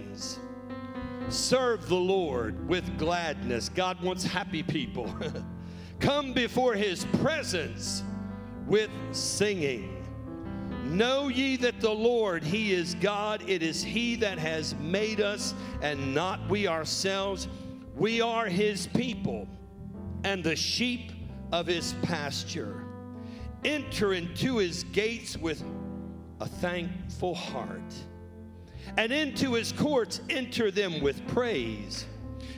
hands. Serve the Lord with gladness. God wants happy people. Come before his presence with singing. Know ye that the Lord, He is God. It is He that has made us and not we ourselves. We are His people and the sheep of His pasture. Enter into His gates with a thankful heart, and into His courts enter them with praise.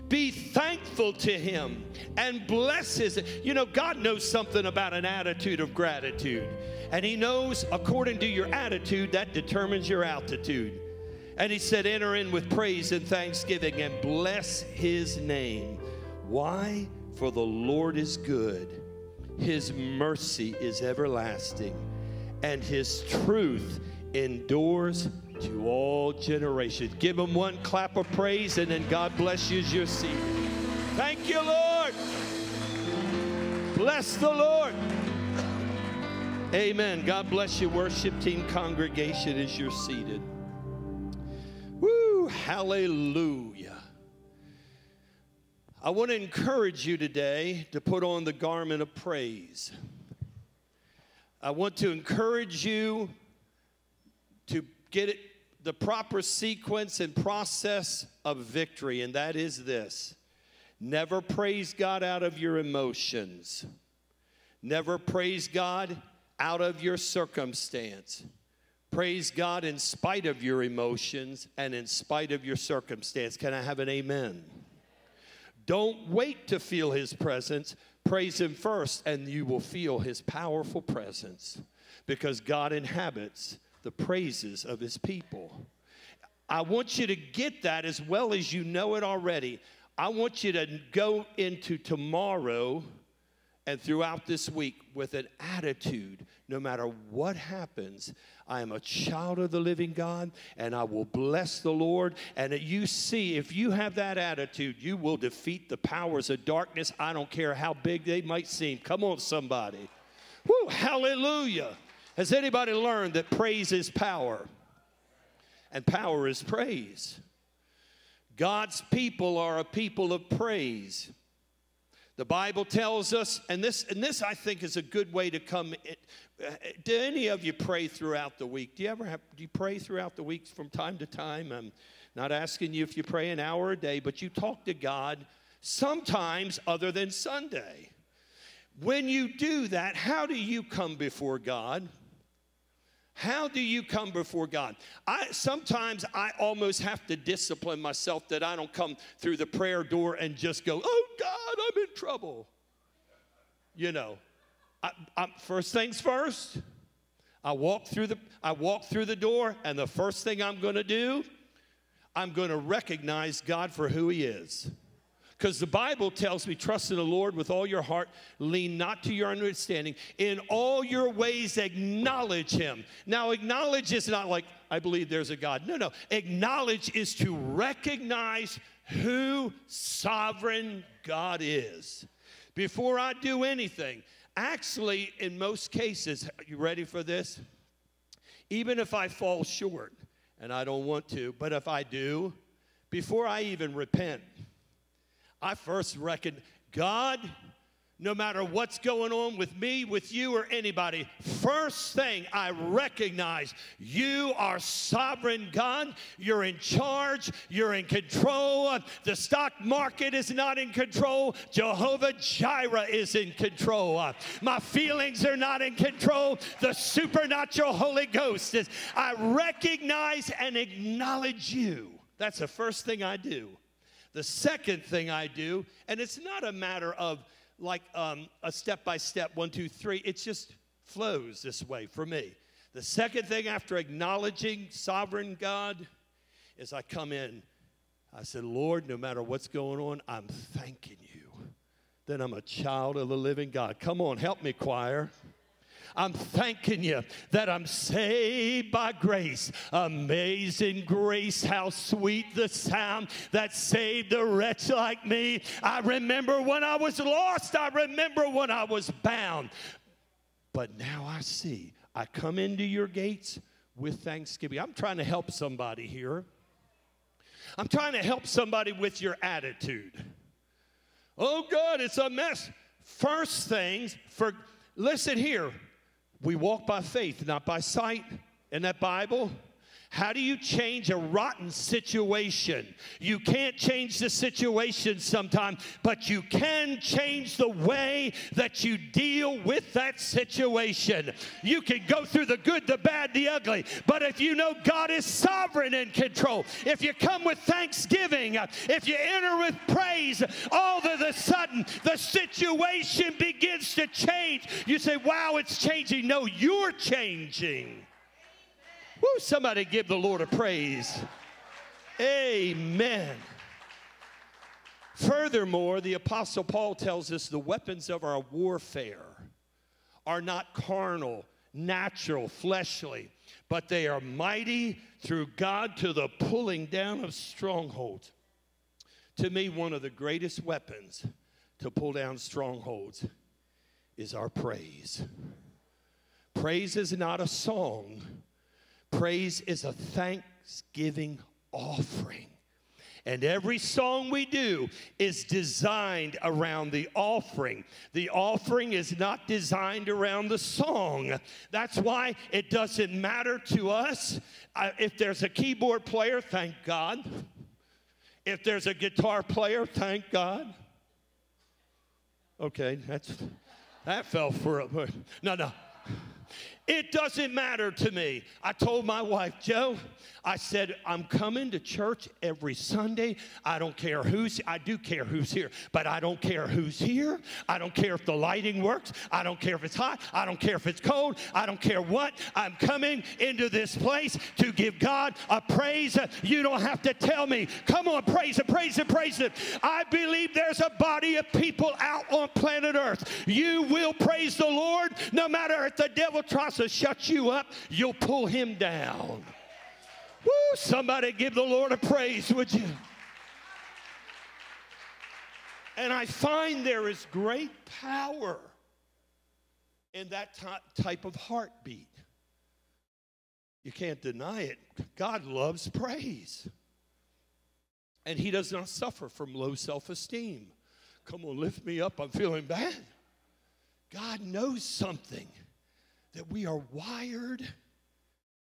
Be thankful to Him and bless His. You know, God knows something about an attitude of gratitude. And He knows according to your attitude, that determines your altitude. And He said, Enter in with praise and thanksgiving and bless His name. Why? For the Lord is good, His mercy is everlasting, and His truth endures to all generations. Give Him one clap of praise, and then God bless you as you're seated. Thank you, Lord. Bless the Lord. Amen. God bless you, worship team, congregation, as you're seated. Woo, hallelujah. I want to encourage you today to put on the garment of praise. I want to encourage you to get it, the proper sequence and process of victory, and that is this never praise God out of your emotions, never praise God out of your circumstance. Praise God in spite of your emotions and in spite of your circumstance. Can I have an amen? Don't wait to feel His presence. Praise Him first, and you will feel His powerful presence because God inhabits the praises of His people. I want you to get that as well as you know it already. I want you to go into tomorrow and throughout this week with an attitude no matter what happens, I am a child of the living God and I will bless the Lord. And you see, if you have that attitude, you will defeat the powers of darkness. I don't care how big they might seem. Come on, somebody. Woo, hallelujah. Has anybody learned that praise is power? And power is praise. God's people are a people of praise. The Bible tells us, and this, and this I think is a good way to come. In. Uh, do any of you pray throughout the week? Do you ever have, do you pray throughout the week from time to time? I'm not asking you if you pray an hour a day, but you talk to God sometimes other than Sunday. When you do that, how do you come before God? How do you come before God? I sometimes I almost have to discipline myself that I don't come through the prayer door and just go, "Oh God, I'm in trouble." You know, I, I, first things first. I walk through the I walk through the door, and the first thing I'm going to do, I'm going to recognize God for who He is. Because the Bible tells me, trust in the Lord with all your heart, lean not to your understanding. In all your ways, acknowledge Him. Now, acknowledge is not like, I believe there's a God. No, no. Acknowledge is to recognize who sovereign God is. Before I do anything, actually, in most cases, you ready for this? Even if I fall short, and I don't want to, but if I do, before I even repent, I first reckon God, no matter what's going on with me, with you, or anybody, first thing I recognize you are sovereign God. You're in charge. You're in control. The stock market is not in control. Jehovah Jireh is in control. My feelings are not in control. The supernatural Holy Ghost is. I recognize and acknowledge you. That's the first thing I do. The second thing I do, and it's not a matter of like um, a step by step, one, two, three, it just flows this way for me. The second thing after acknowledging sovereign God is I come in. I said, Lord, no matter what's going on, I'm thanking you that I'm a child of the living God. Come on, help me, choir. I'm thanking you that I'm saved by grace. Amazing grace, how sweet the sound that saved a wretch like me. I remember when I was lost, I remember when I was bound. But now I see. I come into your gates with thanksgiving. I'm trying to help somebody here. I'm trying to help somebody with your attitude. Oh, God, it's a mess. First things, for listen here, we walk by faith, not by sight. In that Bible, how do you change a rotten situation? You can't change the situation sometimes, but you can change the way that you deal with that situation. You can go through the good, the bad, the ugly, but if you know God is sovereign in control, if you come with thanksgiving, if you enter with praise, all of a sudden the situation begins to change. You say, Wow, it's changing. No, you're changing. Woo, somebody give the Lord a praise. Amen. Furthermore, the Apostle Paul tells us the weapons of our warfare are not carnal, natural, fleshly, but they are mighty through God to the pulling down of strongholds. To me, one of the greatest weapons to pull down strongholds is our praise. Praise is not a song, Praise is a thanksgiving offering. And every song we do is designed around the offering. The offering is not designed around the song. That's why it doesn't matter to us. Uh, if there's a keyboard player, thank God. If there's a guitar player, thank God. Okay, that's that fell for a no, no. It doesn't matter to me. I told my wife, Joe, I said, I'm coming to church every Sunday. I don't care who's, I do care who's here, but I don't care who's here. I don't care if the lighting works. I don't care if it's hot. I don't care if it's cold. I don't care what. I'm coming into this place to give God a praise. You don't have to tell me. Come on, praise it, praise it, praise it. I believe there's a body of people out on planet Earth. You will praise the Lord no matter if the devil tries to shut you up, you'll pull him down. Woo, somebody give the Lord a praise, would you? And I find there is great power in that type of heartbeat. You can't deny it. God loves praise. And He does not suffer from low self esteem. Come on, lift me up. I'm feeling bad. God knows something that we are wired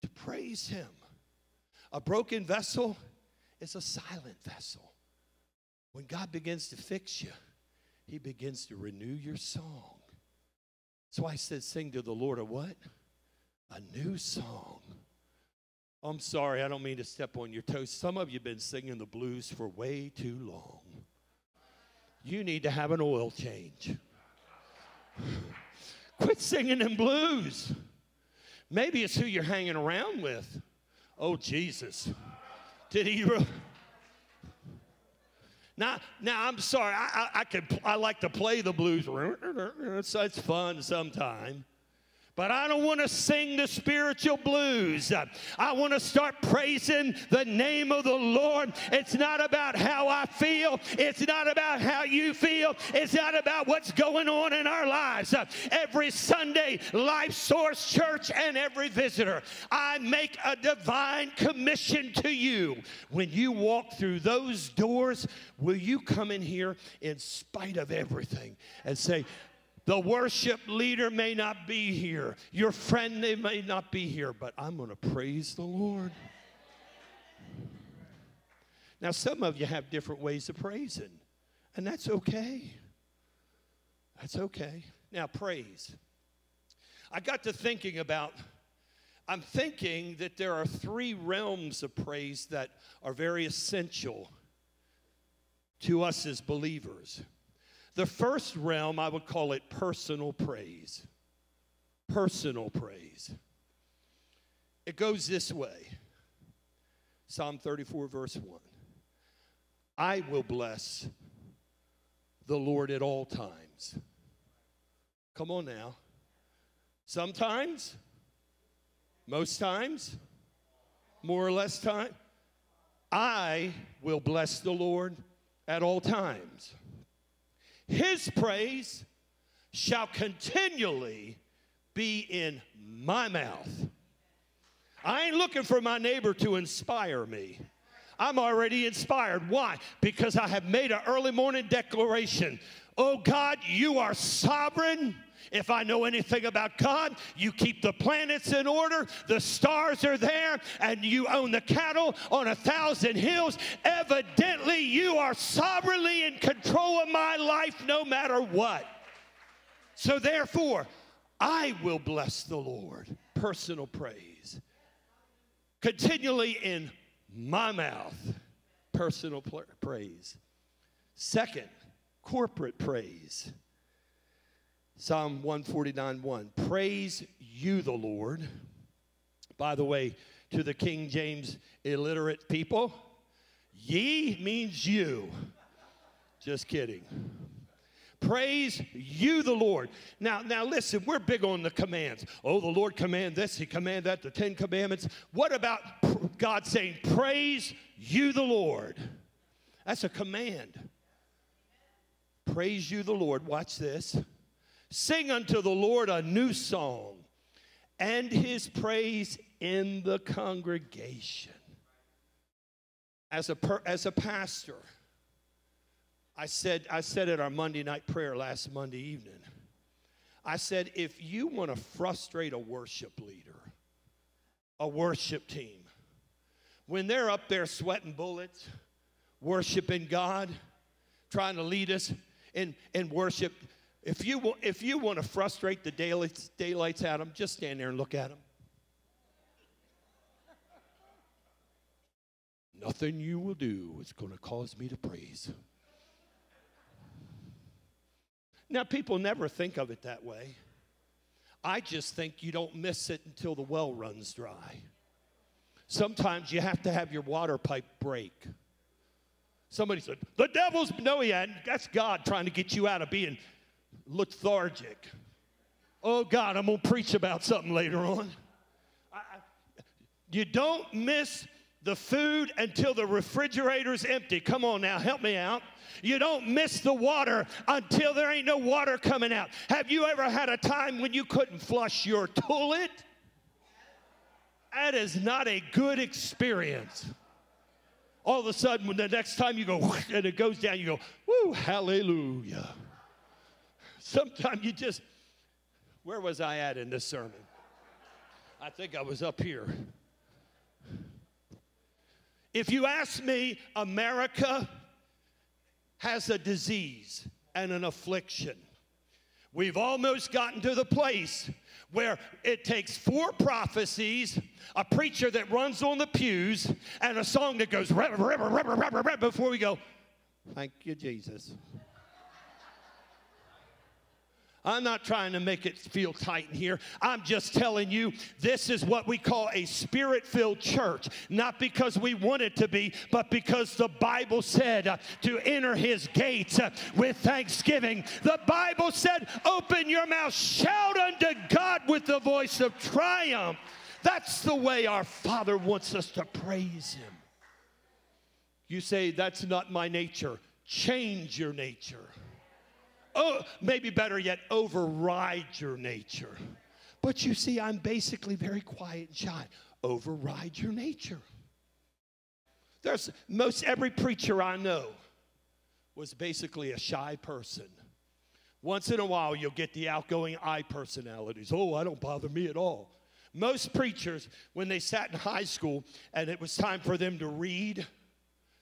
to praise Him. A broken vessel is a silent vessel. When God begins to fix you, He begins to renew your song. So I said, sing to the Lord a what? A new song. I'm sorry, I don't mean to step on your toes. Some of you have been singing the blues for way too long. You need to have an oil change. Quit singing them blues. Maybe it's who you're hanging around with. Oh, Jesus. Did he? Re- now, now I'm sorry. I, I, I, I like to play the blues. It's, it's fun sometimes. But I don't want to sing the spiritual blues. I want to start praising the name of the Lord. It's not about how I feel. It's not about how you feel. It's not about what's going on in our lives. Every Sunday, Life Source Church and every visitor, I make a divine commission to you. When you walk through those doors, will you come in here in spite of everything and say, the worship leader may not be here. Your friend they may not be here, but I'm going to praise the Lord. Now, some of you have different ways of praising, and that's okay. That's okay. Now, praise. I got to thinking about, I'm thinking that there are three realms of praise that are very essential to us as believers. The first realm, I would call it personal praise. Personal praise. It goes this way Psalm 34, verse 1. I will bless the Lord at all times. Come on now. Sometimes, most times, more or less time, I will bless the Lord at all times. His praise shall continually be in my mouth. I ain't looking for my neighbor to inspire me. I'm already inspired. Why? Because I have made an early morning declaration. Oh God, you are sovereign. If I know anything about God, you keep the planets in order, the stars are there, and you own the cattle on a thousand hills. Evidently, you are sovereignly in control of my life no matter what. So, therefore, I will bless the Lord. Personal praise. Continually in my mouth, personal praise. Second, corporate praise. Psalm 149 1. Praise you, the Lord. By the way, to the King James illiterate people, ye means you. Just kidding. Praise you, the Lord. Now, now listen, we're big on the commands. Oh, the Lord command this, He command that, the Ten Commandments. What about God saying, Praise you, the Lord? That's a command. Praise you, the Lord. Watch this. Sing unto the Lord a new song and his praise in the congregation. As a, per, as a pastor, I said, I said at our Monday night prayer last Monday evening, I said, if you want to frustrate a worship leader, a worship team, when they're up there sweating bullets, worshiping God, trying to lead us in, in worship, if you, if you want to frustrate the daylights, daylights of them, just stand there and look at them. Nothing you will do is going to cause me to praise. Now, people never think of it that way. I just think you don't miss it until the well runs dry. Sometimes you have to have your water pipe break. Somebody said, The devil's, no, he hadn't. That's God trying to get you out of being lethargic. Oh, God, I'm going to preach about something later on. I, you don't miss the food until the refrigerator's empty. Come on now, help me out. You don't miss the water until there ain't no water coming out. Have you ever had a time when you couldn't flush your toilet? That is not a good experience. All of a sudden, when the next time you go and it goes down, you go, woo, hallelujah. Sometimes you just, where was I at in this sermon? I think I was up here. If you ask me, America has a disease and an affliction. We've almost gotten to the place where it takes four prophecies, a preacher that runs on the pews, and a song that goes before we go, Thank you, Jesus. I'm not trying to make it feel tight in here. I'm just telling you this is what we call a spirit filled church. Not because we want it to be, but because the Bible said uh, to enter his gates uh, with thanksgiving. The Bible said, Open your mouth, shout unto God with the voice of triumph. That's the way our Father wants us to praise him. You say, That's not my nature. Change your nature oh, maybe better yet, override your nature. But you see, I'm basically very quiet and shy. Override your nature. There's most every preacher I know was basically a shy person. Once in a while, you'll get the outgoing I personalities. Oh, I don't bother me at all. Most preachers, when they sat in high school and it was time for them to read,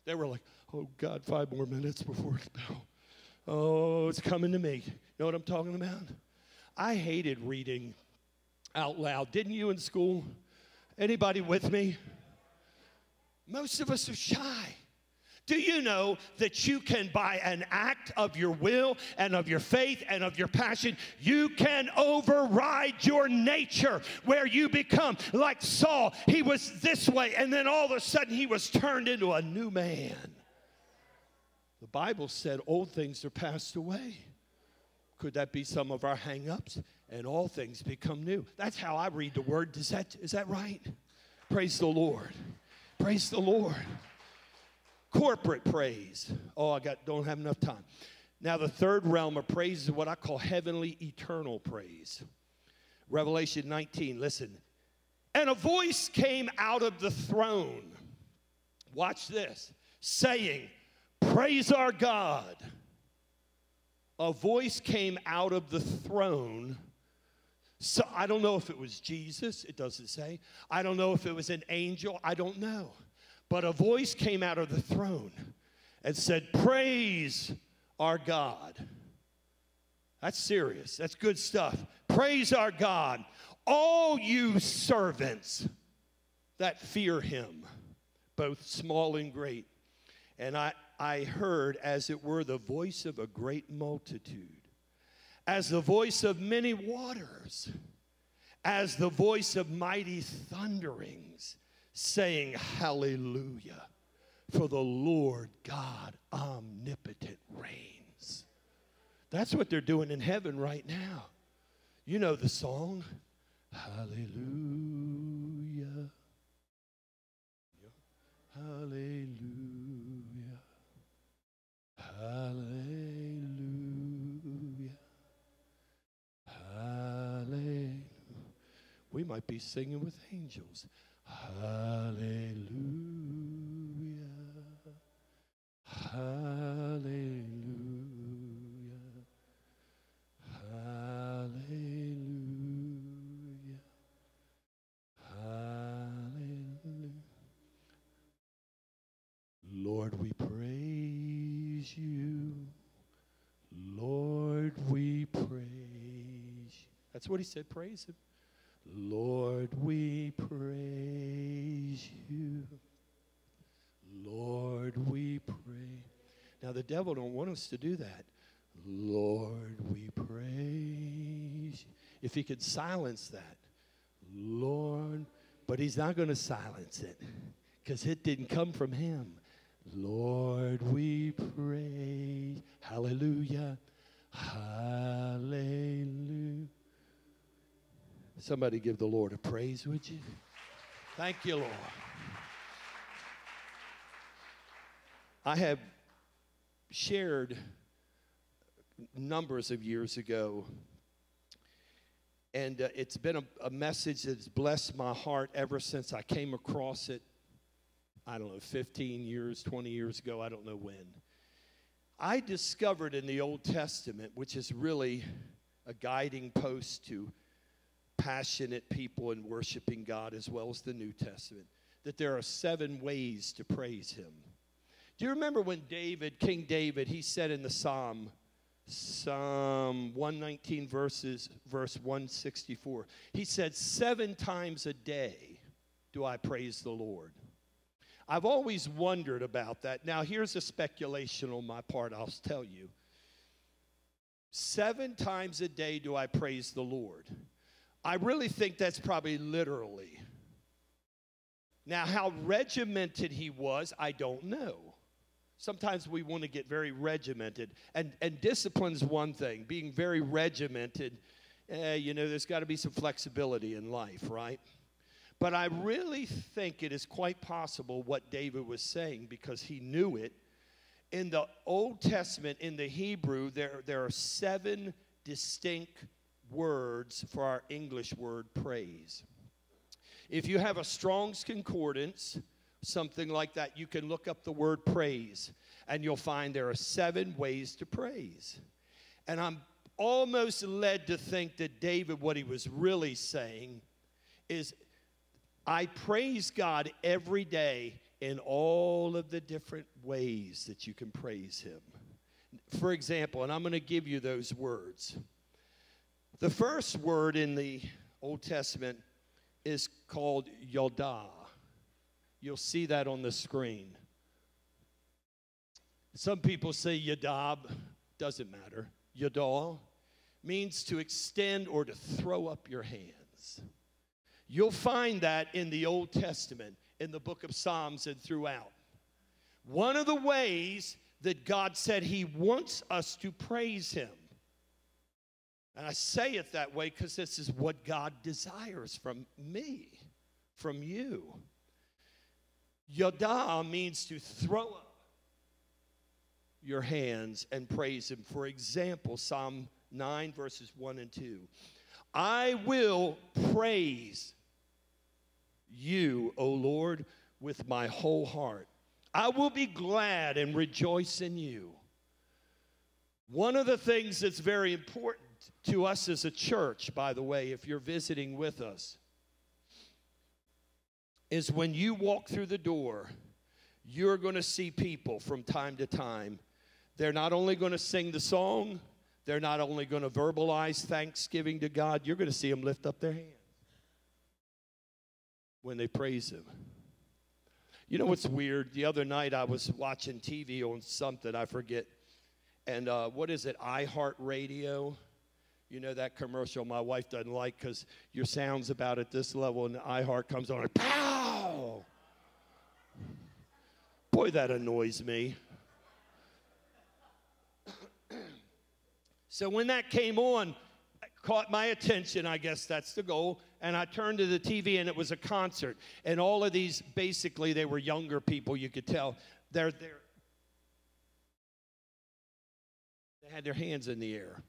they were like, oh, God, five more minutes before it's bell. Oh, it's coming to me. You know what I'm talking about? I hated reading out loud. Didn't you in school? Anybody with me? Most of us are shy. Do you know that you can, by an act of your will and of your faith and of your passion, you can override your nature where you become like Saul? He was this way, and then all of a sudden he was turned into a new man. The Bible said old things are passed away. Could that be some of our hang-ups? And all things become new. That's how I read the word. Is that, is that right? Praise the Lord. Praise the Lord. Corporate praise. Oh, I got don't have enough time. Now, the third realm of praise is what I call heavenly eternal praise. Revelation 19, listen. And a voice came out of the throne Watch this saying, Praise our God. A voice came out of the throne. So I don't know if it was Jesus, it doesn't say. I don't know if it was an angel, I don't know. But a voice came out of the throne and said, Praise our God. That's serious. That's good stuff. Praise our God, all you servants that fear him, both small and great. And I, I heard, as it were, the voice of a great multitude, as the voice of many waters, as the voice of mighty thunderings, saying, Hallelujah, for the Lord God omnipotent reigns. That's what they're doing in heaven right now. You know the song, Hallelujah. Hallelujah. Hallelujah. Hallelujah. We might be singing with angels. Hallelujah. Hallelujah. Hallelujah. Hallelujah. Lord, we praise you. Lord, we praise you. That's what he said, praise him. Lord, we praise you. Lord, we pray. Now the devil don't want us to do that. Lord, we praise. If he could silence that, Lord, but he's not going to silence it because it didn't come from him. Lord, we praise. Hallelujah. Hallelujah. Somebody give the Lord a praise, would you? Thank you, Lord. I have shared numbers of years ago, and uh, it's been a, a message that's blessed my heart ever since I came across it. I don't know, 15 years, 20 years ago, I don't know when. I discovered in the Old Testament, which is really a guiding post to passionate people in worshiping God as well as the New Testament, that there are seven ways to praise Him. Do you remember when David, King David, he said in the Psalm, Psalm 119 verses, verse 164, he said, Seven times a day do I praise the Lord. I've always wondered about that. Now, here's a speculation on my part, I'll tell you. Seven times a day do I praise the Lord. I really think that's probably literally. Now, how regimented he was, I don't know. Sometimes we want to get very regimented, and, and discipline's one thing. Being very regimented, eh, you know, there's got to be some flexibility in life, right? But I really think it is quite possible what David was saying because he knew it. In the Old Testament, in the Hebrew, there, there are seven distinct words for our English word praise. If you have a Strong's Concordance, something like that, you can look up the word praise and you'll find there are seven ways to praise. And I'm almost led to think that David, what he was really saying is, I praise God every day in all of the different ways that you can praise Him. For example, and I'm going to give you those words. The first word in the Old Testament is called Yodah. You'll see that on the screen. Some people say Yadab, doesn't matter. Yadah means to extend or to throw up your hands. You'll find that in the Old Testament, in the book of Psalms, and throughout. One of the ways that God said He wants us to praise Him. And I say it that way because this is what God desires from me, from you. Yada means to throw up your hands and praise Him. For example, Psalm 9, verses 1 and 2. I will praise you, O Lord, with my whole heart. I will be glad and rejoice in you. One of the things that's very important to us as a church, by the way, if you're visiting with us, is when you walk through the door, you're going to see people from time to time. They're not only going to sing the song, they're not only going to verbalize thanksgiving to God, you're going to see them lift up their hands when they praise Him. You know what's weird? The other night I was watching TV on something, I forget. And uh, what is it? iHeart Radio. You know that commercial my wife doesn't like because your sound's about at this level and iHeart comes on and pow! Boy, that annoys me. so when that came on, caught my attention, I guess that's the goal. And I turned to the TV and it was a concert. And all of these, basically, they were younger people, you could tell. They're, they're, they had their hands in the air.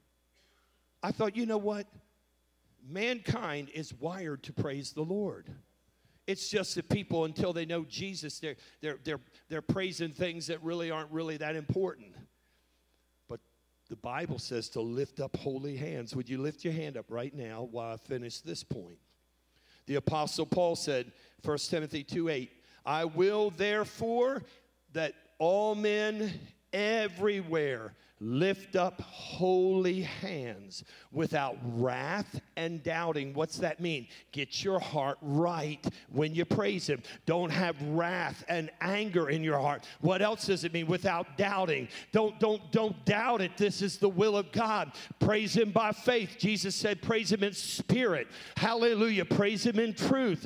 I thought, you know what? Mankind is wired to praise the Lord. It's just that people, until they know Jesus, they're, they're, they're, they're praising things that really aren't really that important. But the Bible says to lift up holy hands. Would you lift your hand up right now while I finish this point? The Apostle Paul said, 1 Timothy 2 8, I will therefore that all men everywhere lift up holy hands without wrath and doubting. What's that mean? Get your heart right when you praise Him. Don't have wrath and anger in your heart. What else does it mean? Without doubting. Don't don't don't doubt it. This is the will of God. Praise Him by faith. Jesus said, "Praise Him in spirit." Hallelujah. Praise Him in truth.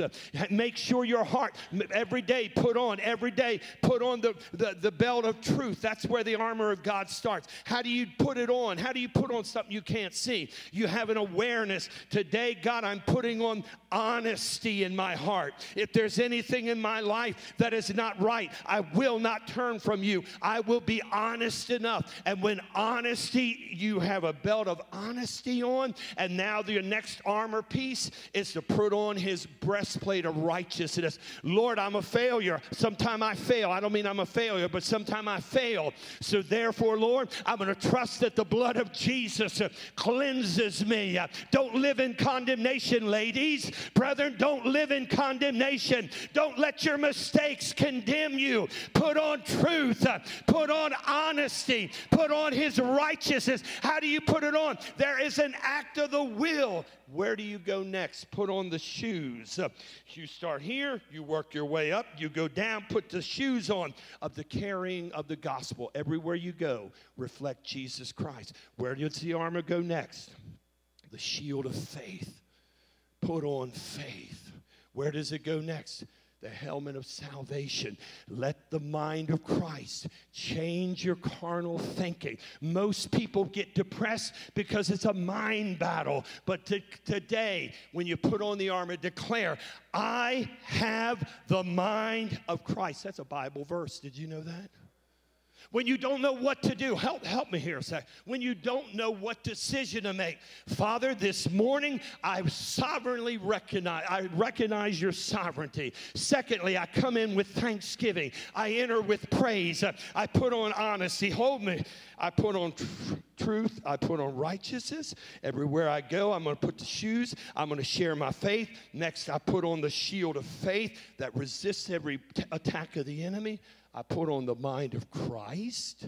Make sure your heart every day put on every day put on the the, the belt of truth. That's where the armor of God starts. How do you put it on? How do you put on something you can't see? You have an awareness. Today, God, I'm putting on honesty in my heart. If there's anything in my life that is not right, I will not turn from you. I will be honest enough. And when honesty, you have a belt of honesty on, and now your next armor piece is to put on his breastplate of righteousness. Lord, I'm a failure. Sometime I fail. I don't mean I'm a failure, but sometime I fail. So therefore, Lord, I'm going to trust that the blood of Jesus cleanses me. Don't live in condemnation, ladies. Brethren, don't live in condemnation. Don't let your mistakes condemn you. Put on truth, put on honesty, put on his righteousness. How do you put it on? There is an act of the will. Where do you go next? Put on the shoes. Uh, you start here, you work your way up, you go down, put the shoes on of the carrying of the gospel. Everywhere you go, reflect Jesus Christ. Where does the armor go next? The shield of faith. Put on faith. Where does it go next? The helmet of salvation. Let the mind of Christ change your carnal thinking. Most people get depressed because it's a mind battle. But to, today, when you put on the armor, declare, I have the mind of Christ. That's a Bible verse. Did you know that? When you don't know what to do. Help, help me here a sec. When you don't know what decision to make. Father, this morning I sovereignly recognize, I recognize your sovereignty. Secondly, I come in with thanksgiving. I enter with praise. I put on honesty. Hold me. I put on tr- truth. I put on righteousness. Everywhere I go, I'm going to put the shoes. I'm going to share my faith. Next, I put on the shield of faith that resists every t- attack of the enemy. I put on the mind of Christ.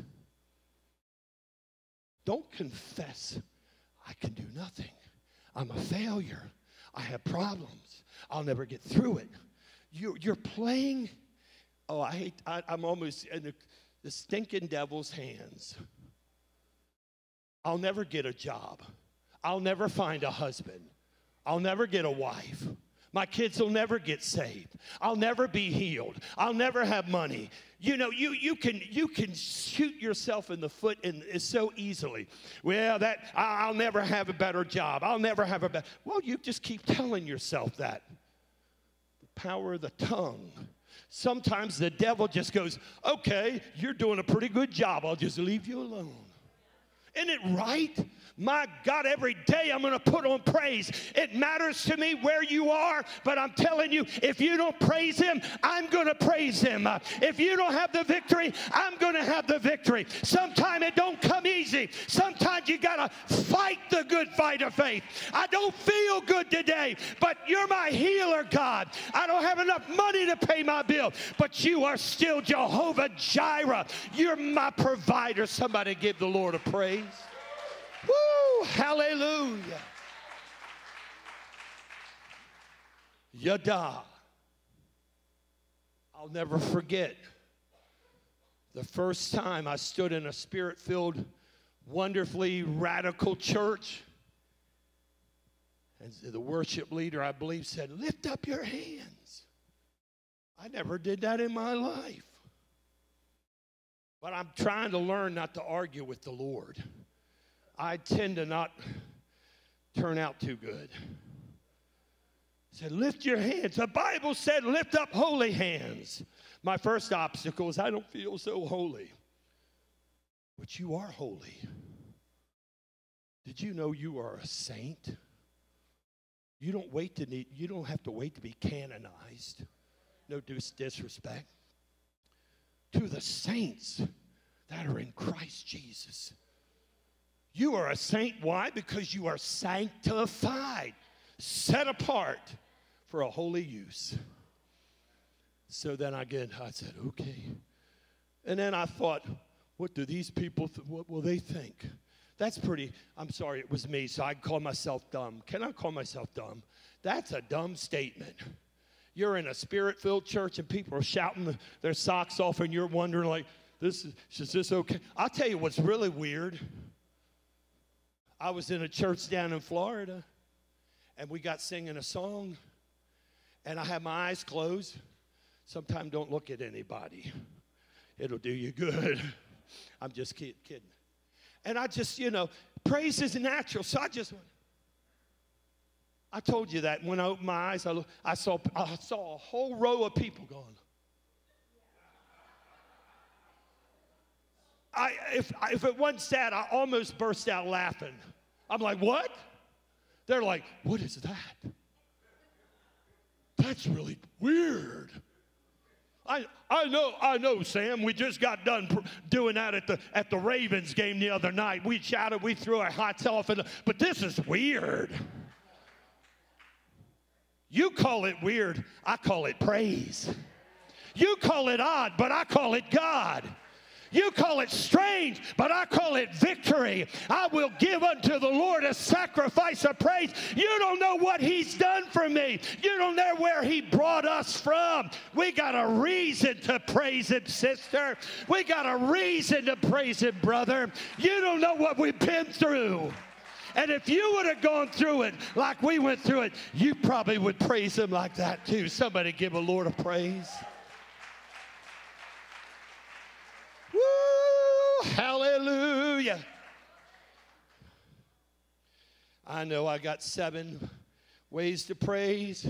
Don't confess, I can do nothing. I'm a failure. I have problems. I'll never get through it. You, you're playing, oh, I hate, I, am almost in the, the stinking devil's hands. I'll never get a job. I'll never find a husband. I'll never get a wife. My kids will never get saved. I'll never be healed. I'll never have money. You know, you, you, can, you can shoot yourself in the foot in, so easily. Well, that I'll never have a better job. I'll never have a better. Well, you just keep telling yourself that. The power of the tongue. Sometimes the devil just goes, okay, you're doing a pretty good job. I'll just leave you alone. Isn't it right? My God, every day I'm going to put on praise. It matters to me where you are, but I'm telling you, if you don't praise Him, I'm going to praise Him. If you don't have the victory, I'm going to have the victory. Sometimes it don't come easy. Sometimes you got to fight the good fight of faith. I don't feel good today, but you're my healer, God. I don't have enough money to pay my bill, but you are still Jehovah Jireh. You're my provider. Somebody give the Lord a praise. Woo! Hallelujah. Yada. I'll never forget the first time I stood in a spirit filled, wonderfully radical church. And the worship leader, I believe, said, Lift up your hands. I never did that in my life. But I'm trying to learn not to argue with the Lord. I tend to not turn out too good. He said, lift your hands. The Bible said, lift up holy hands. My first obstacle is I don't feel so holy. But you are holy. Did you know you are a saint? You don't wait to need, you don't have to wait to be canonized. No disrespect. To the saints that are in Christ Jesus. You are a saint. Why? Because you are sanctified, set apart for a holy use. So then I get, I said, okay. And then I thought, what do these people, th- what will they think? That's pretty, I'm sorry, it was me, so I call myself dumb. Can I call myself dumb? That's a dumb statement. You're in a spirit filled church and people are shouting their socks off, and you're wondering, like, this is, is this okay? I'll tell you what's really weird. I was in a church down in Florida and we got singing a song and I had my eyes closed. Sometimes don't look at anybody, it'll do you good. I'm just kid, kidding. And I just, you know, praise is natural. So I just went. I told you that when I opened my eyes, I, looked, I, saw, I saw a whole row of people going. I, if, if it wasn't sad, I almost burst out laughing. I'm like, what? They're like, what is that? That's really weird. I, I know, I know, Sam. We just got done pr- doing that at the at the Ravens game the other night. We shouted, we threw our hats off, and, but this is weird. You call it weird, I call it praise. You call it odd, but I call it God. You call it strange, but I call it victory. I will give unto the Lord a sacrifice of praise. You don't know what He's done for me. You don't know where He brought us from. We got a reason to praise Him, sister. We got a reason to praise Him, brother. You don't know what we've been through. And if you would have gone through it like we went through it, you probably would praise Him like that too. Somebody give a Lord a praise. Woo! Hallelujah. I know I got seven ways to praise.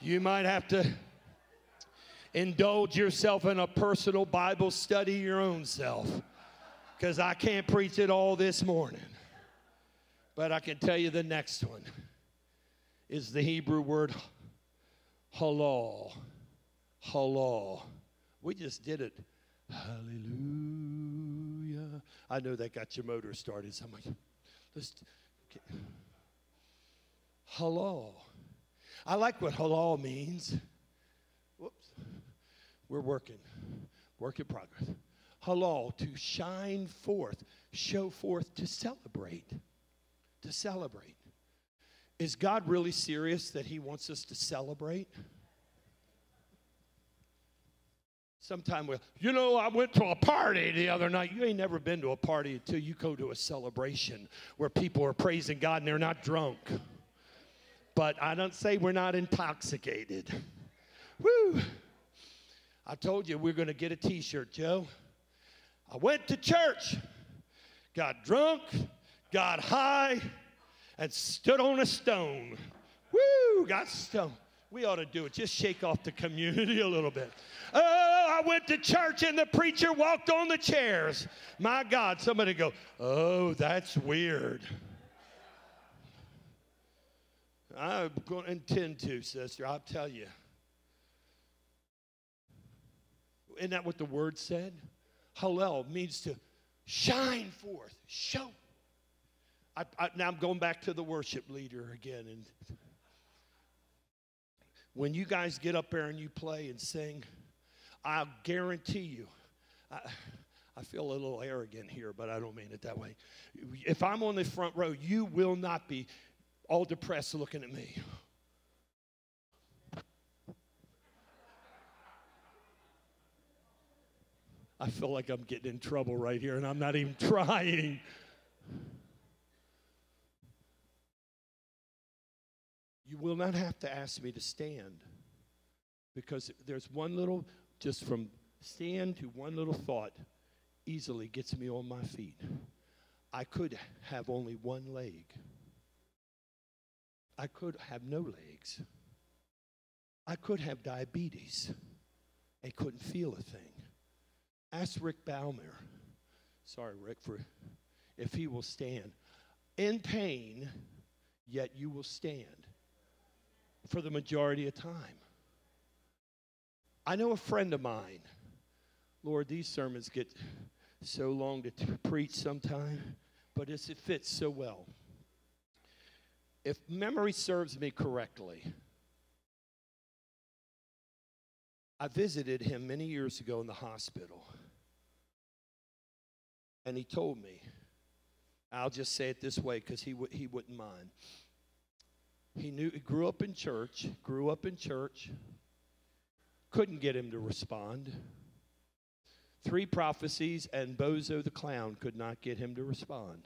You might have to indulge yourself in a personal Bible study your own self because I can't preach it all this morning. But I can tell you the next one is the Hebrew word halal. Halal. We just did it. Hallelujah. I know that got your motor started. So I'm like, let's. Halal. I like what halal means. Whoops. We're working. Work in progress. Halal, to shine forth, show forth, to celebrate. To celebrate. Is God really serious that He wants us to celebrate? Sometime we'll, you know, I went to a party the other night. You ain't never been to a party until you go to a celebration where people are praising God and they're not drunk. But I don't say we're not intoxicated. Woo! I told you we're going to get a t shirt, Joe. I went to church, got drunk, got high, and stood on a stone. Woo! Got stoned. We ought to do it. Just shake off the community a little bit. Oh, went to church and the preacher walked on the chairs. My God, somebody go, oh, that's weird. I'm going to intend to, sister, I'll tell you. Isn't that what the word said? Hallel means to shine forth, show. I, I, now I'm going back to the worship leader again. And when you guys get up there and you play and sing, I'll guarantee you, I, I feel a little arrogant here, but I don't mean it that way. If I'm on the front row, you will not be all depressed looking at me. I feel like I'm getting in trouble right here, and I'm not even trying. You will not have to ask me to stand because there's one little, just from stand to one little thought, easily gets me on my feet. I could have only one leg. I could have no legs. I could have diabetes and couldn't feel a thing. Ask Rick Baumer, sorry, Rick, for if he will stand. In pain, yet you will stand for the majority of time. I know a friend of mine. Lord, these sermons get so long to t- preach sometime, but it fits so well. If memory serves me correctly, I visited him many years ago in the hospital. And he told me, I'll just say it this way because he, w- he wouldn't mind. He knew he grew up in church, grew up in church, couldn't get him to respond. Three prophecies, and Bozo the clown could not get him to respond.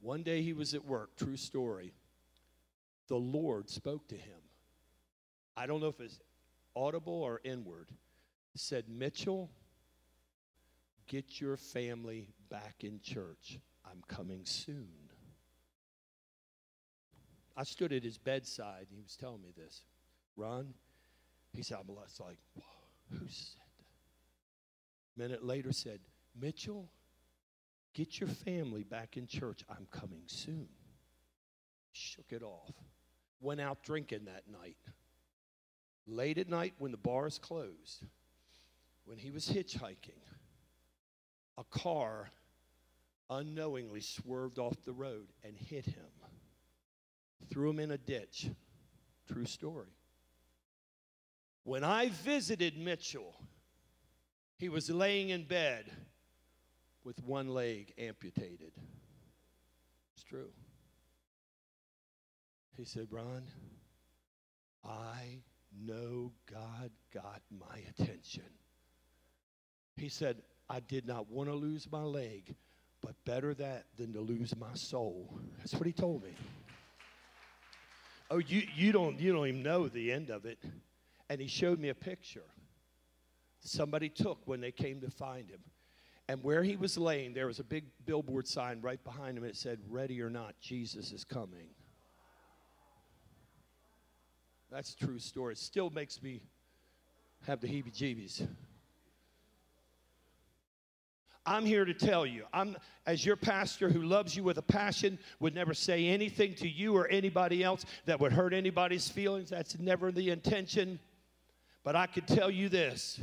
One day he was at work, true story. The Lord spoke to him. I don't know if it's audible or inward. Said, Mitchell, get your family back in church. I'm coming soon. I stood at his bedside and he was telling me this. Ron, he said, I'm like, who said that? Minute later said, Mitchell, get your family back in church. I'm coming soon. Shook it off. Went out drinking that night. Late at night when the bars closed, when he was hitchhiking, a car unknowingly swerved off the road and hit him threw him in a ditch. True story. When I visited Mitchell, he was laying in bed with one leg amputated. It's true. He said, Ron, I know God got my attention. He said, I did not want to lose my leg, but better that than to lose my soul. That's what he told me. Oh, you, you, don't, you don't even know the end of it. And he showed me a picture somebody took when they came to find him. And where he was laying, there was a big billboard sign right behind him. It said, Ready or not, Jesus is coming. That's a true story. It still makes me have the heebie jeebies. I'm here to tell you, I'm as your pastor who loves you with a passion, would never say anything to you or anybody else that would hurt anybody's feelings. That's never the intention. But I could tell you this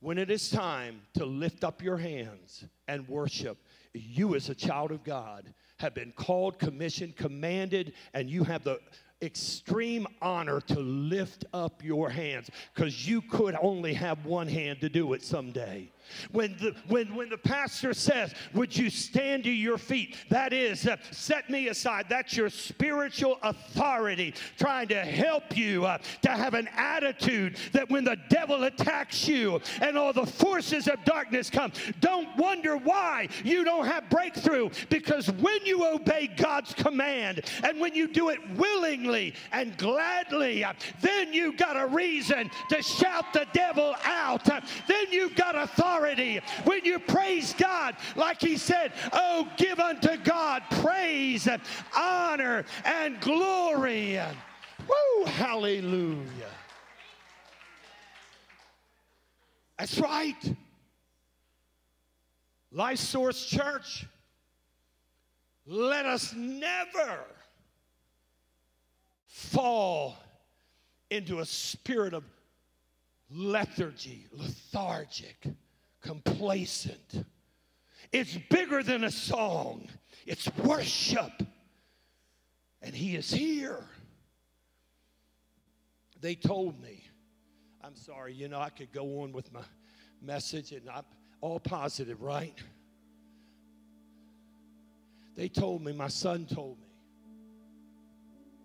when it is time to lift up your hands and worship, you as a child of God have been called, commissioned, commanded, and you have the extreme honor to lift up your hands because you could only have one hand to do it someday. When the, when, when the pastor says, Would you stand to your feet? That is, uh, set me aside. That's your spiritual authority trying to help you uh, to have an attitude that when the devil attacks you and all the forces of darkness come, don't wonder why you don't have breakthrough because when you obey God's command and when you do it willingly and gladly, uh, then you've got a reason to shout the devil out. Uh, then you've got authority authority. When you praise God, like he said, oh, give unto God praise, honor, and glory. Woo, hallelujah. That's right. Life Source Church, let us never fall into a spirit of lethargy, lethargic, complacent. It's bigger than a song, it's worship. And He is here. They told me, I'm sorry, you know, I could go on with my message and I'm all positive, right? They told me, my son told me,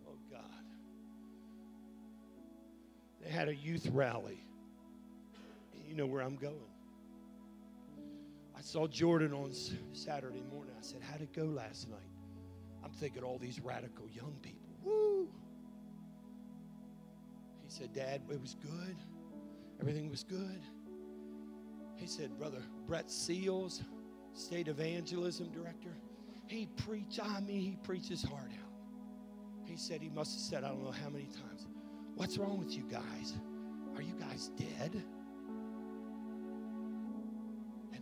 oh God, they had a youth rally. You know where I'm going. Saw Jordan on Saturday morning. I said, How'd it go last night? I'm thinking all these radical young people. Woo! He said, Dad, it was good. Everything was good. He said, Brother Brett Seals, State Evangelism Director, he preached, I mean, he preached his heart out. He said, he must have said, I don't know how many times, What's wrong with you guys? Are you guys dead?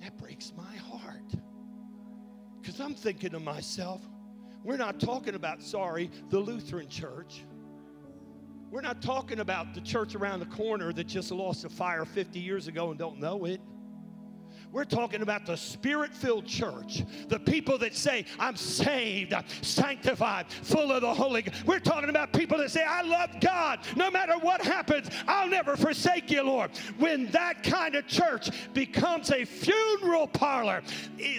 That breaks my heart. Because I'm thinking to myself, we're not talking about, sorry, the Lutheran church. We're not talking about the church around the corner that just lost a fire 50 years ago and don't know it. We're talking about the spirit filled church, the people that say, I'm saved, sanctified, full of the Holy. We're talking about people that say, I love God. No matter what happens, I'll never forsake you, Lord. When that kind of church becomes a funeral parlor,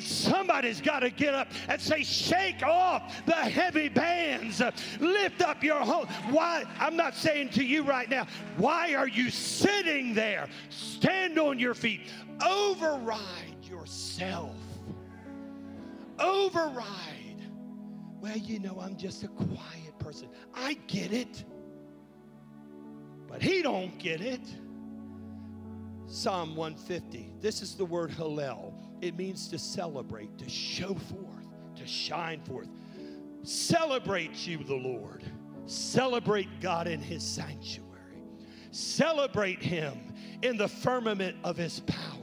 somebody's got to get up and say, Shake off the heavy bands, lift up your home. Why? I'm not saying to you right now, why are you sitting there? Stand on your feet override yourself. Override. Well, you know, I'm just a quiet person. I get it. But he don't get it. Psalm 150. This is the word Hallel. It means to celebrate, to show forth, to shine forth. Celebrate you, the Lord. Celebrate God in his sanctuary. Celebrate him in the firmament of his power.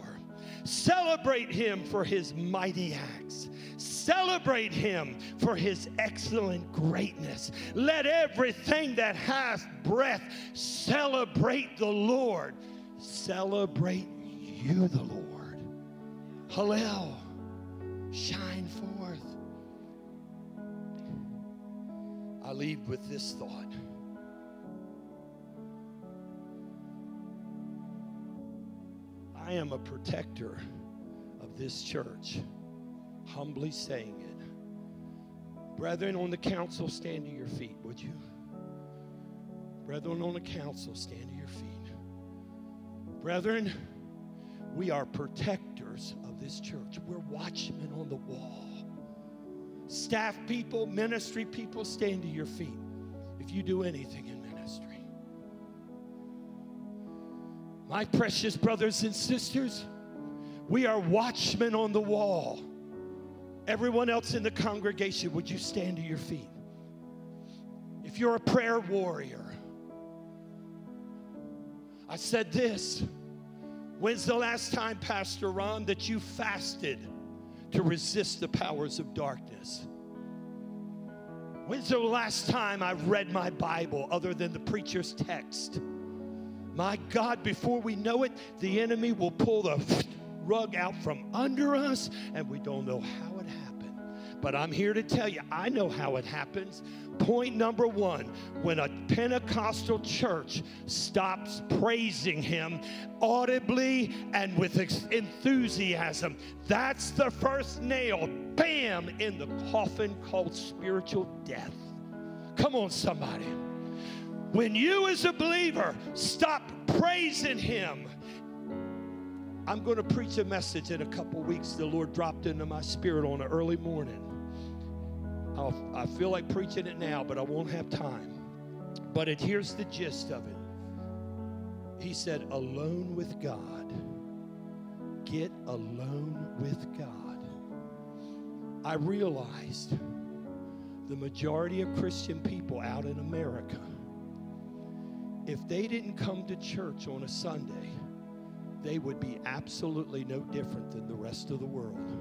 Celebrate him for his mighty acts. Celebrate him for his excellent greatness. Let everything that hath breath celebrate the Lord. Celebrate you, the Lord. Hallel, shine forth. I leave with this thought. I am a protector of this church, humbly saying it. Brethren on the council, stand to your feet, would you? Brethren on the council, stand to your feet. Brethren, we are protectors of this church. We're watchmen on the wall. Staff people, ministry people, stand to your feet if you do anything My precious brothers and sisters, we are watchmen on the wall. Everyone else in the congregation, would you stand to your feet? If you're a prayer warrior, I said this. When's the last time, Pastor Ron, that you fasted to resist the powers of darkness? When's the last time I read my Bible other than the preacher's text? My God, before we know it, the enemy will pull the rug out from under us, and we don't know how it happened. But I'm here to tell you, I know how it happens. Point number one when a Pentecostal church stops praising Him audibly and with enthusiasm, that's the first nail, bam, in the coffin called spiritual death. Come on, somebody. When you, as a believer, stop praising Him, I'm going to preach a message in a couple weeks the Lord dropped into my spirit on an early morning. I'll, I feel like preaching it now, but I won't have time. But it, here's the gist of it. He said, Alone with God. Get alone with God. I realized the majority of Christian people out in America if they didn't come to church on a Sunday, they would be absolutely no different than the rest of the world.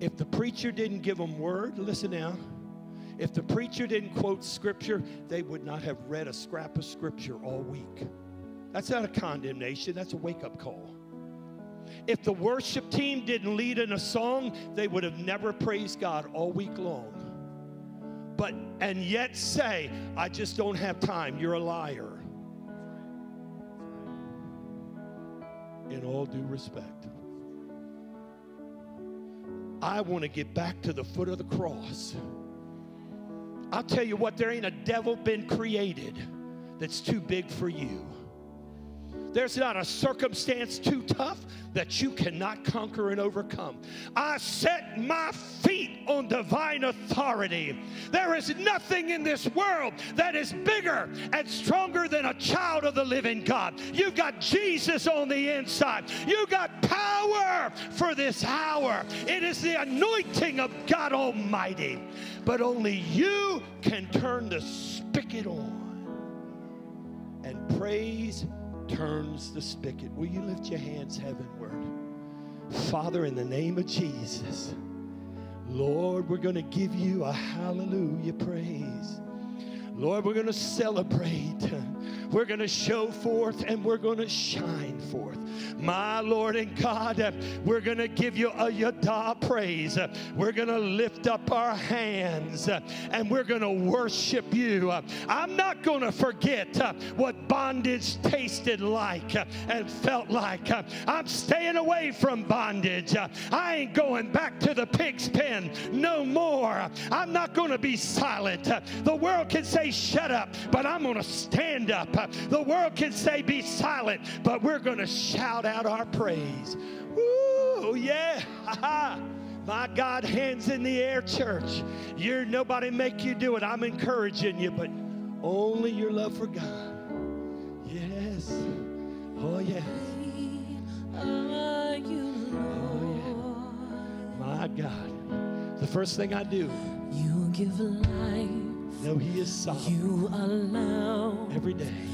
If the preacher didn't give them word, listen now, if the preacher didn't quote scripture, they would not have read a scrap of scripture all week. That's not a condemnation, that's a wake up call. If the worship team didn't lead in a song, they would have never praised God all week long. But, and yet say, I just don't have time, you're a liar. In all due respect. I want to get back to the foot of the cross. I'll tell you what, there ain't a devil been created that's too big for you. There's not a circumstance too tough that you cannot conquer and overcome. I set my feet on divine authority. There is nothing in this world that is bigger and stronger than a child of the living God. You've got Jesus on the inside. You got power for this hour. It is the anointing of God Almighty. But only you can turn the spigot on and praise turns the spigot. Will you lift your hands heavenward? Father, in the name of Jesus, Lord, we're going to give you a hallelujah praise. Lord, we're going to celebrate. We're going to show forth and we're going to shine forth. My Lord and God, we're going to give you a yada praise. We're going to lift up our hands and we're going to worship you. I'm not going to forget what bondage tasted like and felt like. I'm staying away from bondage. I ain't going back to the pig's pen no more. I'm not going to be silent. The world can say, shut up, but I'm going to stand up. The world can say, be silent, but we're going to shout out our praise. Woo, yeah. My God, hands in the air, church. You're nobody make you do it. I'm encouraging you, but only your love for God. Yes. Oh, yes. Oh, yeah. My God. The first thing I do. You give life. No, He is sovereign. You allow every day.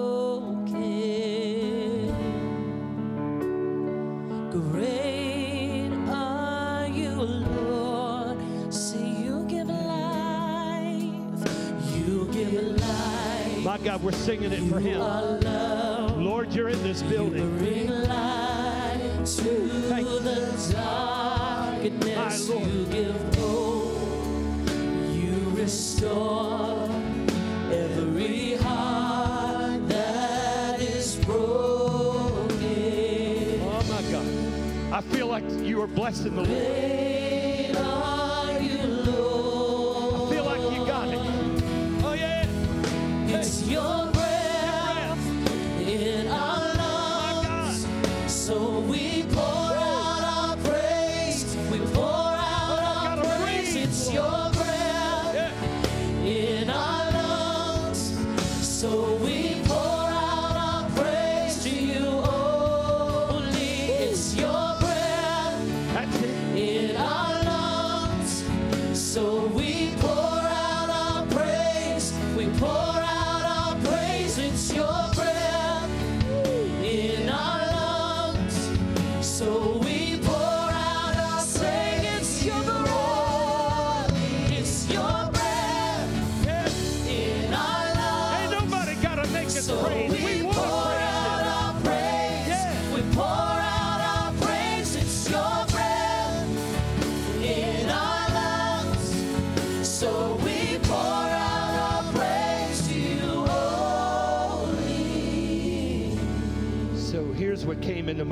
God, we're singing it for Him. Lord, you're in this building. Bring light to Thank you. the darkness. My Lord. You give hope. You restore every heart that is broken. Oh, my God. I feel like you are blessing the Lord.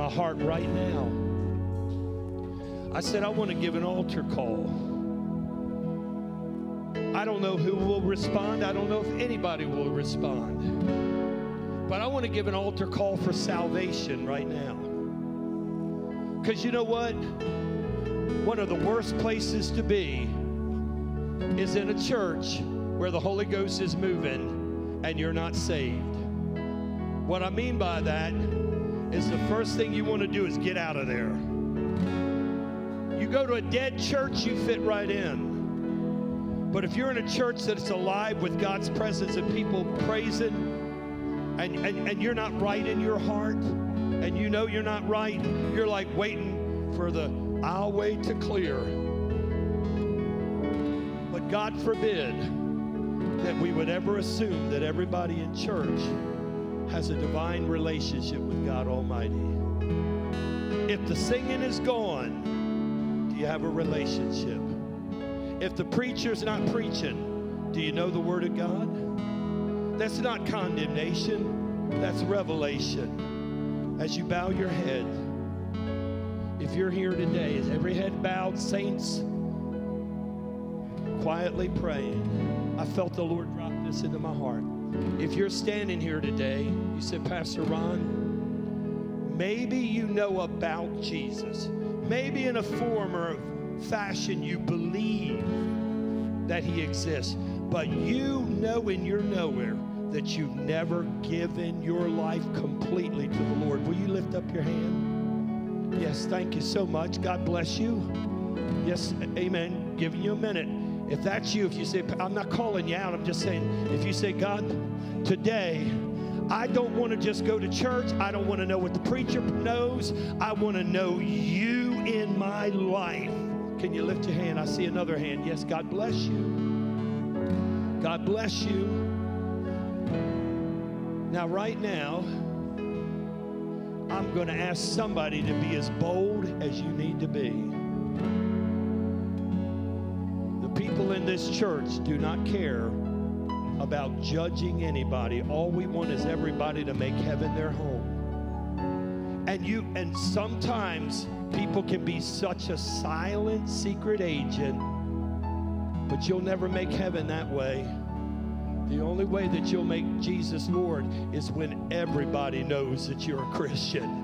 My heart right now. I said, I want to give an altar call. I don't know who will respond. I don't know if anybody will respond. But I want to give an altar call for salvation right now. Because you know what? One of the worst places to be is in a church where the Holy Ghost is moving and you're not saved. What I mean by that is the first thing you want to do is get out of there. You go to a dead church, you fit right in. But if you're in a church that's alive with God's presence and people praising, and, and, and you're not right in your heart, and you know you're not right, you're like waiting for the aisleway to clear. But God forbid that we would ever assume that everybody in church has a divine relationship with God Almighty. If the singing is gone, do you have a relationship? If the preacher's not preaching, do you know the Word of God? That's not condemnation, that's revelation. As you bow your head, if you're here today, is every head bowed, saints? Quietly praying. I felt the Lord drop this into my heart. If you're standing here today, you said, Pastor Ron, maybe you know about Jesus. Maybe in a form or fashion you believe that he exists, but you know in your nowhere that you've never given your life completely to the Lord. Will you lift up your hand? Yes, thank you so much. God bless you. Yes, amen. Giving you a minute. If that's you, if you say, I'm not calling you out, I'm just saying, if you say, God, today, I don't want to just go to church. I don't want to know what the preacher knows. I want to know you in my life. Can you lift your hand? I see another hand. Yes, God bless you. God bless you. Now, right now, I'm going to ask somebody to be as bold as you need to be. This church do not care about judging anybody. All we want is everybody to make heaven their home. And you and sometimes people can be such a silent secret agent, but you'll never make heaven that way. The only way that you'll make Jesus Lord is when everybody knows that you're a Christian.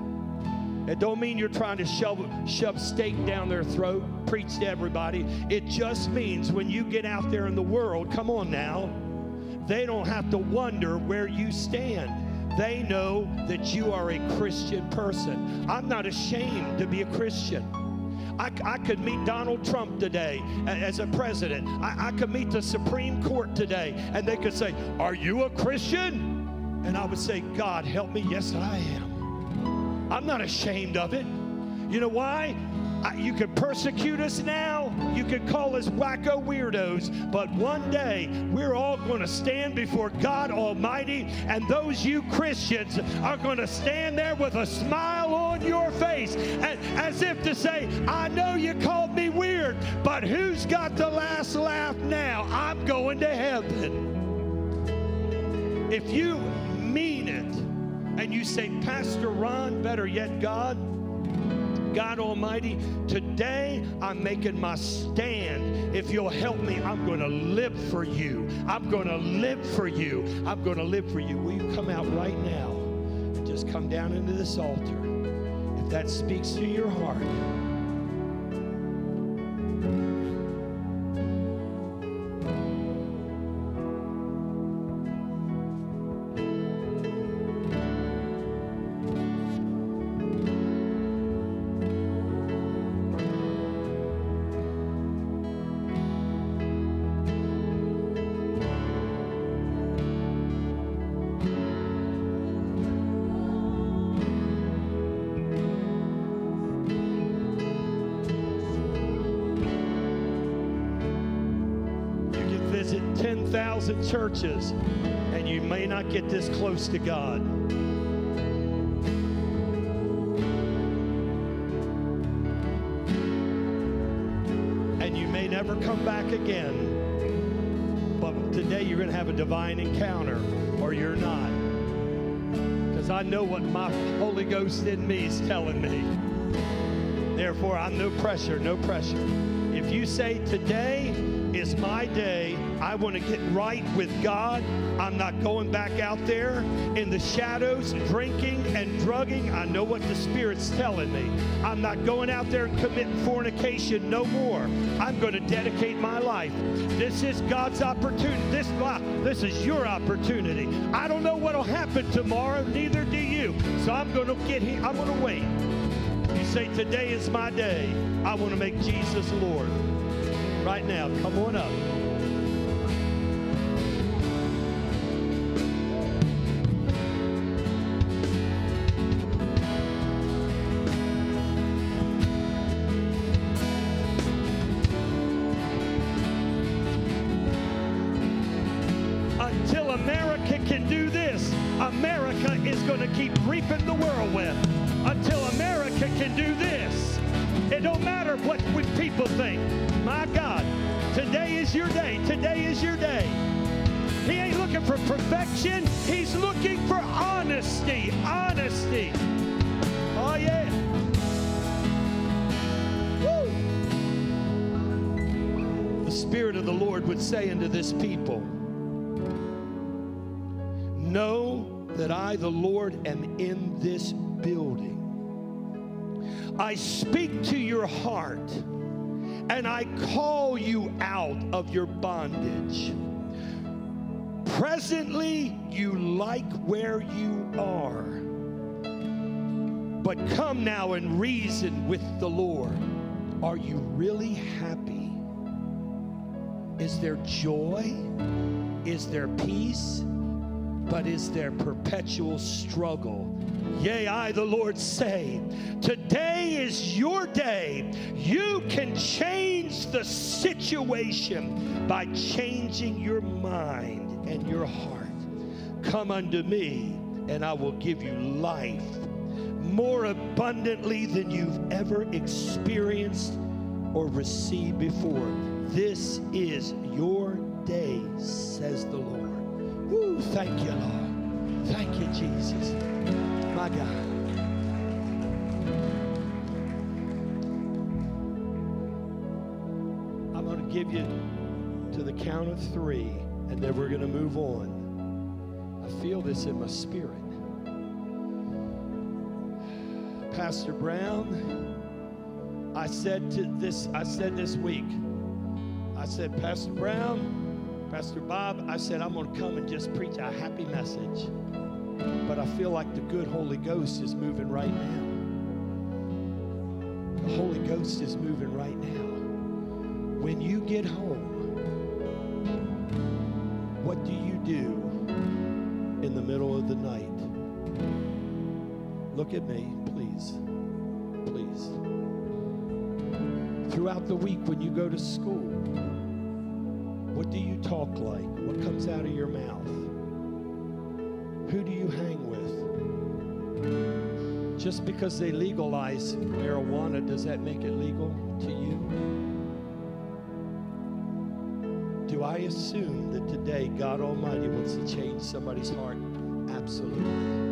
It don't mean you're trying to shove, shove steak down their throat, preach to everybody. It just means when you get out there in the world, come on now, they don't have to wonder where you stand. They know that you are a Christian person. I'm not ashamed to be a Christian. I, I, could meet Donald Trump today as a president. I, I could meet the Supreme Court today, and they could say, Are you a Christian? And I would say, God, help me. Yes, I am. I'm not ashamed of it. You know why? You could persecute us now. You could call us wacko weirdos. But one day, we're all going to stand before God Almighty, and those you Christians are going to stand there with a smile on your face, and, as if to say, I know you called me weird, but who's got the last laugh now? I'm going to heaven. If you mean it, and you say, Pastor Ron, better yet, God, God Almighty, today I'm making my stand. If you'll help me, I'm going to live for you. I'm going to live for you. I'm going to live for you. Will you come out right now and just come down into this altar? If that speaks to your heart. Churches and you may not get this close to God. And you may never come back again. But today you're going to have a divine encounter or you're not. Because I know what my Holy Ghost in me is telling me. Therefore, I'm no pressure, no pressure. If you say today is my day I want to get right with God. I'm not going back out there in the shadows, drinking and drugging. I know what the Spirit's telling me. I'm not going out there and committing fornication no more. I'm going to dedicate my life. This is God's opportunity. This, this is your opportunity. I don't know what'll happen tomorrow, neither do you. So I'm going to get here. I'm going to wait. You say, Today is my day. I want to make Jesus Lord. Right now, come on up. Perfection. He's looking for honesty. Honesty. Oh yeah. Woo. The Spirit of the Lord would say unto this people, Know that I, the Lord, am in this building. I speak to your heart and I call you out of your bondage. Presently, you like where you are. But come now and reason with the Lord. Are you really happy? Is there joy? Is there peace? But is there perpetual struggle? Yea, I, the Lord, say, today is your day. You can change the situation by changing your mind and your heart. Come unto me, and I will give you life more abundantly than you've ever experienced or received before. This is your day, says the Lord. Woo, thank you, Lord. Thank you, Jesus. My God. I'm going to give you to the count of three, and then we're going to move on. I feel this in my spirit. Pastor Brown, I said to this, I said this week, I said, Pastor Brown, Pastor Bob, I said, I'm going to come and just preach a happy message. But I feel like the good Holy Ghost is moving right now. The Holy Ghost is moving right now. When you get home, what do you do in the middle of the night? Look at me, please. Please. Throughout the week when you go to school, what do you talk like? What comes out of your mouth? Who do you hang with? Just because they legalize marijuana, does that make it legal to you? Do I assume that today God Almighty wants to change somebody's heart? Absolutely.